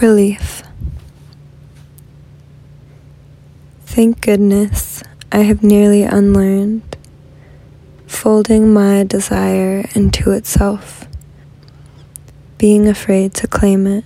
Relief. Thank goodness I have nearly unlearned folding my desire into itself, being afraid to claim it.